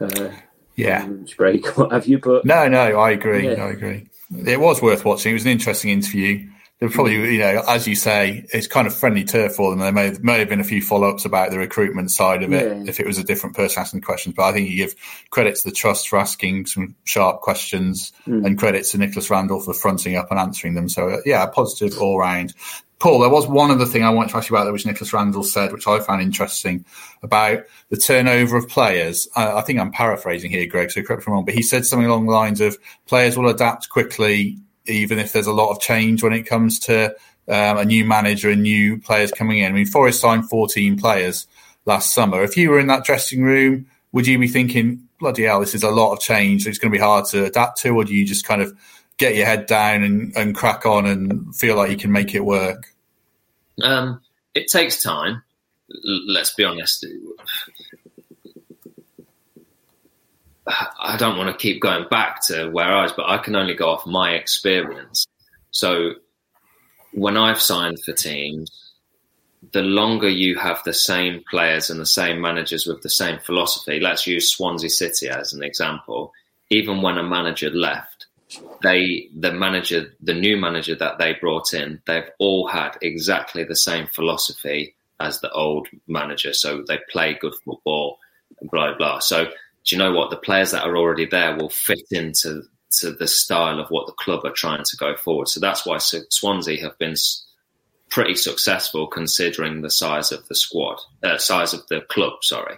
Uh, yeah, break, what have you? But no, no, I agree. Yeah. I agree. It was worth watching. It was an interesting interview they're probably, you know, as you say, it's kind of friendly turf for them. There may, may have been a few follow ups about the recruitment side of it yeah. if it was a different person asking questions. But I think you give credit to the trust for asking some sharp questions mm. and credit to Nicholas Randall for fronting up and answering them. So, uh, yeah, positive all round. Paul, there was one other thing I wanted to ask you about which Nicholas Randall said, which I found interesting about the turnover of players. I, I think I'm paraphrasing here, Greg, so correct me if I'm wrong, but he said something along the lines of players will adapt quickly even if there's a lot of change when it comes to um, a new manager and new players coming in. I mean, Forest signed 14 players last summer. If you were in that dressing room, would you be thinking, bloody hell, this is a lot of change. It's going to be hard to adapt to, or do you just kind of get your head down and, and crack on and feel like you can make it work? Um, it takes time. Let's be honest. I don't want to keep going back to where I was, but I can only go off my experience. So when I've signed for teams, the longer you have the same players and the same managers with the same philosophy, let's use Swansea City as an example. Even when a manager left, they the manager, the new manager that they brought in, they've all had exactly the same philosophy as the old manager. So they play good football, blah blah. So do you know what? The players that are already there will fit into to the style of what the club are trying to go forward. So that's why Swansea have been pretty successful considering the size of the squad, uh, size of the club. Sorry,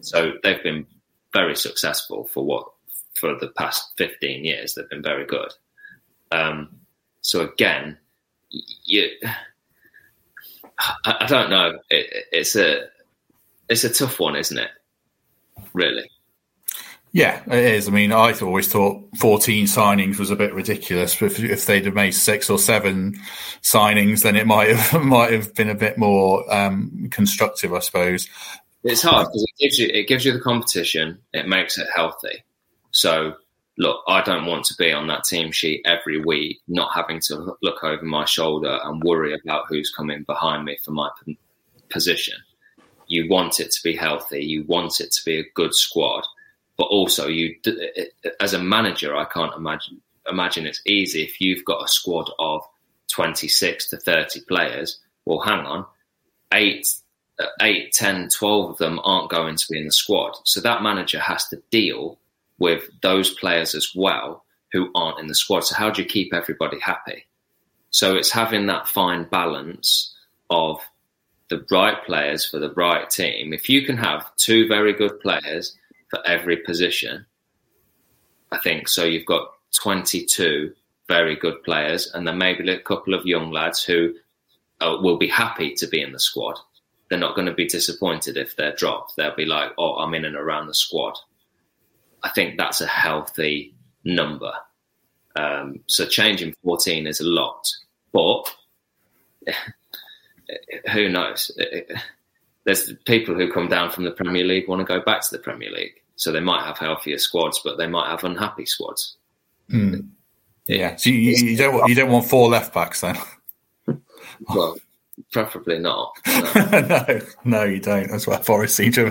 so they've been very successful for what for the past fifteen years. They've been very good. Um, so again, you, I, I don't know. It, it's a it's a tough one, isn't it? Really. Yeah, it is. I mean, I always thought 14 signings was a bit ridiculous. If, if they'd have made six or seven signings, then it might have might have been a bit more um, constructive, I suppose. It's hard because it gives you it gives you the competition. It makes it healthy. So, look, I don't want to be on that team sheet every week, not having to look over my shoulder and worry about who's coming behind me for my position. You want it to be healthy. You want it to be a good squad but also you as a manager i can't imagine imagine it's easy if you've got a squad of 26 to 30 players. Well hang on. 8 uh, 8 10 12 of them aren't going to be in the squad. So that manager has to deal with those players as well who aren't in the squad. So how do you keep everybody happy? So it's having that fine balance of the right players for the right team. If you can have two very good players for every position. I think so. You've got 22 very good players, and then maybe a couple of young lads who uh, will be happy to be in the squad. They're not going to be disappointed if they're dropped. They'll be like, "Oh, I'm in and around the squad." I think that's a healthy number. Um, so changing 14 is a lot, but who knows? There's people who come down from the Premier League want to go back to the Premier League. So they might have healthier squads, but they might have unhappy squads. Mm. Yeah. So you, you, don't want, you don't want four left backs then. well, preferably not. No. no, no, you don't. That's why Forest seem to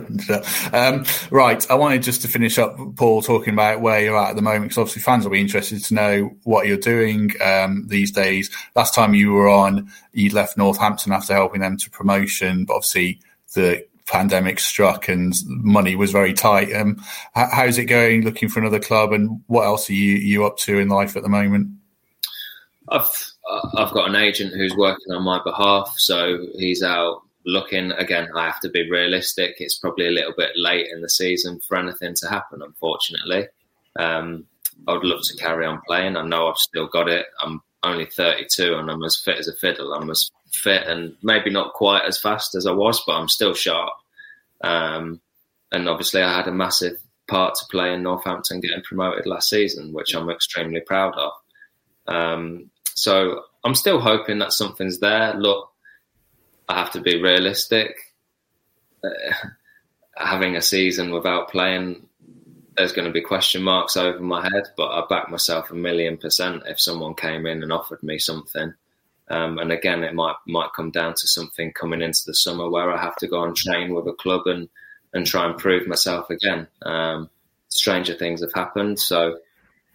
um, right. I wanted just to finish up, Paul, talking about where you're at at the moment, because obviously fans will be interested to know what you're doing um, these days. Last time you were on, you left Northampton after helping them to promotion, but obviously the pandemic struck and money was very tight. Um, how's it going? Looking for another club, and what else are you you up to in life at the moment? I've I've got an agent who's working on my behalf, so he's out looking. Again, I have to be realistic. It's probably a little bit late in the season for anything to happen, unfortunately. Um, I would love to carry on playing. I know I've still got it. I'm only 32 and I'm as fit as a fiddle. I'm as fit and maybe not quite as fast as I was, but I'm still sharp. Um, and obviously, I had a massive part to play in Northampton getting promoted last season, which I'm extremely proud of. Um, so I'm still hoping that something's there. Look, I have to be realistic. Uh, having a season without playing, there's going to be question marks over my head, but I back myself a million percent if someone came in and offered me something. Um, and again, it might might come down to something coming into the summer where I have to go and train with a club and and try and prove myself again. Um, stranger things have happened, so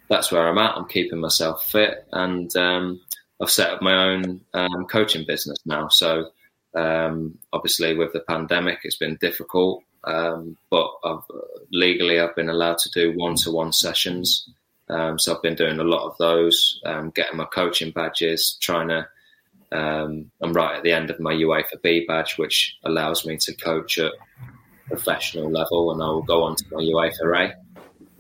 that's where I'm at. I'm keeping myself fit, and um, I've set up my own um, coaching business now. So um, obviously, with the pandemic, it's been difficult, um, but I've, legally, I've been allowed to do one-to-one sessions. So I've been doing a lot of those, getting my coaching badges, trying to um, I'm right at the end of my UEFA B badge, which allows me to coach at professional level, and I will go on to my UEFA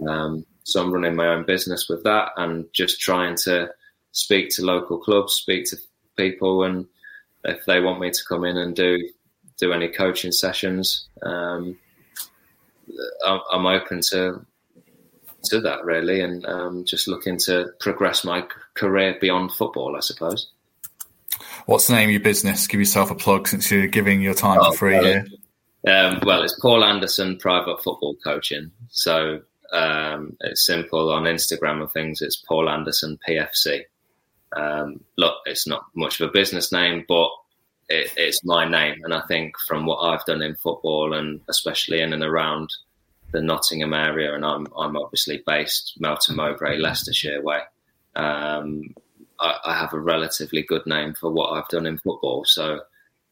A. Um, so I'm running my own business with that, and just trying to speak to local clubs, speak to people, and if they want me to come in and do do any coaching sessions, um, I'm open to to that really, and um, just looking to progress my career beyond football, I suppose. What's the name of your business? Give yourself a plug since you're giving your time oh, for free here. Um, well, it's Paul Anderson Private Football Coaching. So um, it's simple on Instagram and things. It's Paul Anderson PFC. Um, look, it's not much of a business name, but it, it's my name. And I think from what I've done in football and especially in and around the Nottingham area, and I'm, I'm obviously based Melton Mowbray, Leicestershire way. Um, I, I, have a relatively good name for what I've done in football. So,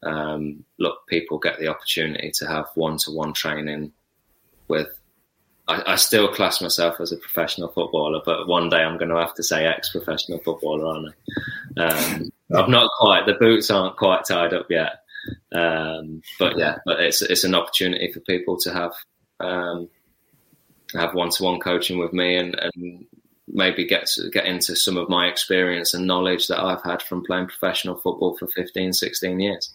um, look, people get the opportunity to have one to one training with. I, I, still class myself as a professional footballer, but one day I'm going to have to say ex professional footballer, aren't I? Um, I'm not quite, the boots aren't quite tied up yet. Um, but yeah, but it's, it's an opportunity for people to have um, have one to one coaching with me and, and maybe get to, get into some of my experience and knowledge that I've had from playing professional football for 15, 16 years.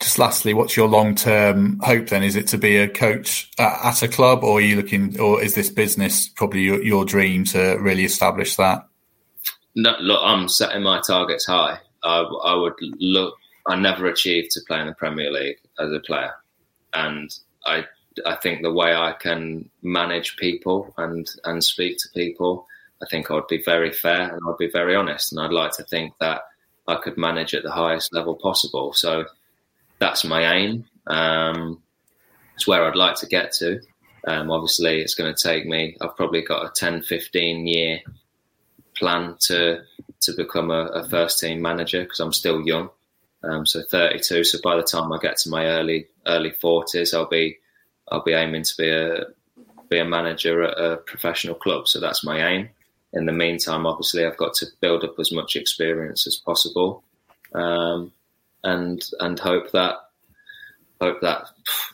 Just lastly, what's your long term hope then? Is it to be a coach at a club, or are you looking, or is this business probably your, your dream to really establish that? No, look, I'm setting my targets high. I, I would look. I never achieved to play in the Premier League as a player, and I I think the way I can manage people and and speak to people I think I'd be very fair and I'd be very honest. And I'd like to think that I could manage at the highest level possible. So that's my aim. Um, it's where I'd like to get to. Um, obviously, it's going to take me, I've probably got a 10, 15 year plan to to become a, a first team manager because I'm still young. Um, so 32. So by the time I get to my early early 40s, I'll be I'll be aiming to be a be a manager at a professional club. So that's my aim in the meantime, obviously, I've got to build up as much experience as possible, um, and and hope that hope that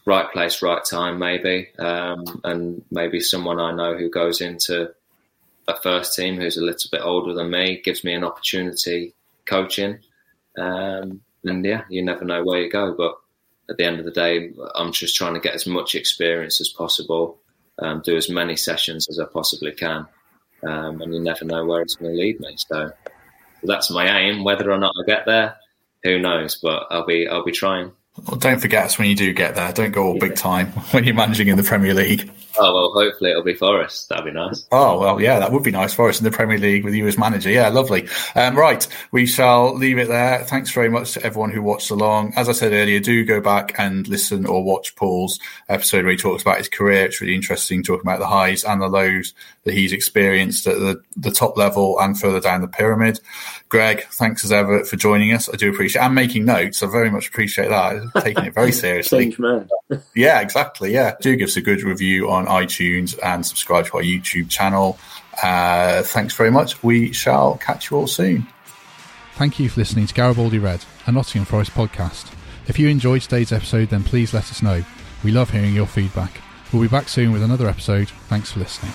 right place, right time, maybe, um, and maybe someone I know who goes into a first team who's a little bit older than me gives me an opportunity coaching. Um, and yeah, you never know where you go, but at the end of the day, I'm just trying to get as much experience as possible, um, do as many sessions as I possibly can, um, and you never know where it's going to lead me. So, that's my aim. Whether or not I get there, who knows? But I'll be I'll be trying. Well, don't forget us when you do get there. Don't go all yeah. big time when you're managing in the Premier League. Oh well, hopefully it'll be Forest. That'd be nice. Oh well, yeah, that would be nice. Forest in the Premier League with you as manager. Yeah, lovely. Um, right, we shall leave it there. Thanks very much to everyone who watched along. As I said earlier, do go back and listen or watch Paul's episode where he talks about his career. It's really interesting talking about the highs and the lows that he's experienced at the, the top level and further down the pyramid. Greg, thanks as ever for joining us. I do appreciate and making notes. I very much appreciate that. Taking it very seriously. yeah, exactly. Yeah, do give us a good review on iTunes and subscribe to our YouTube channel. Uh, thanks very much. We shall catch you all soon. Thank you for listening to Garibaldi Red, a Nottingham Forest podcast. If you enjoyed today's episode, then please let us know. We love hearing your feedback. We'll be back soon with another episode. Thanks for listening.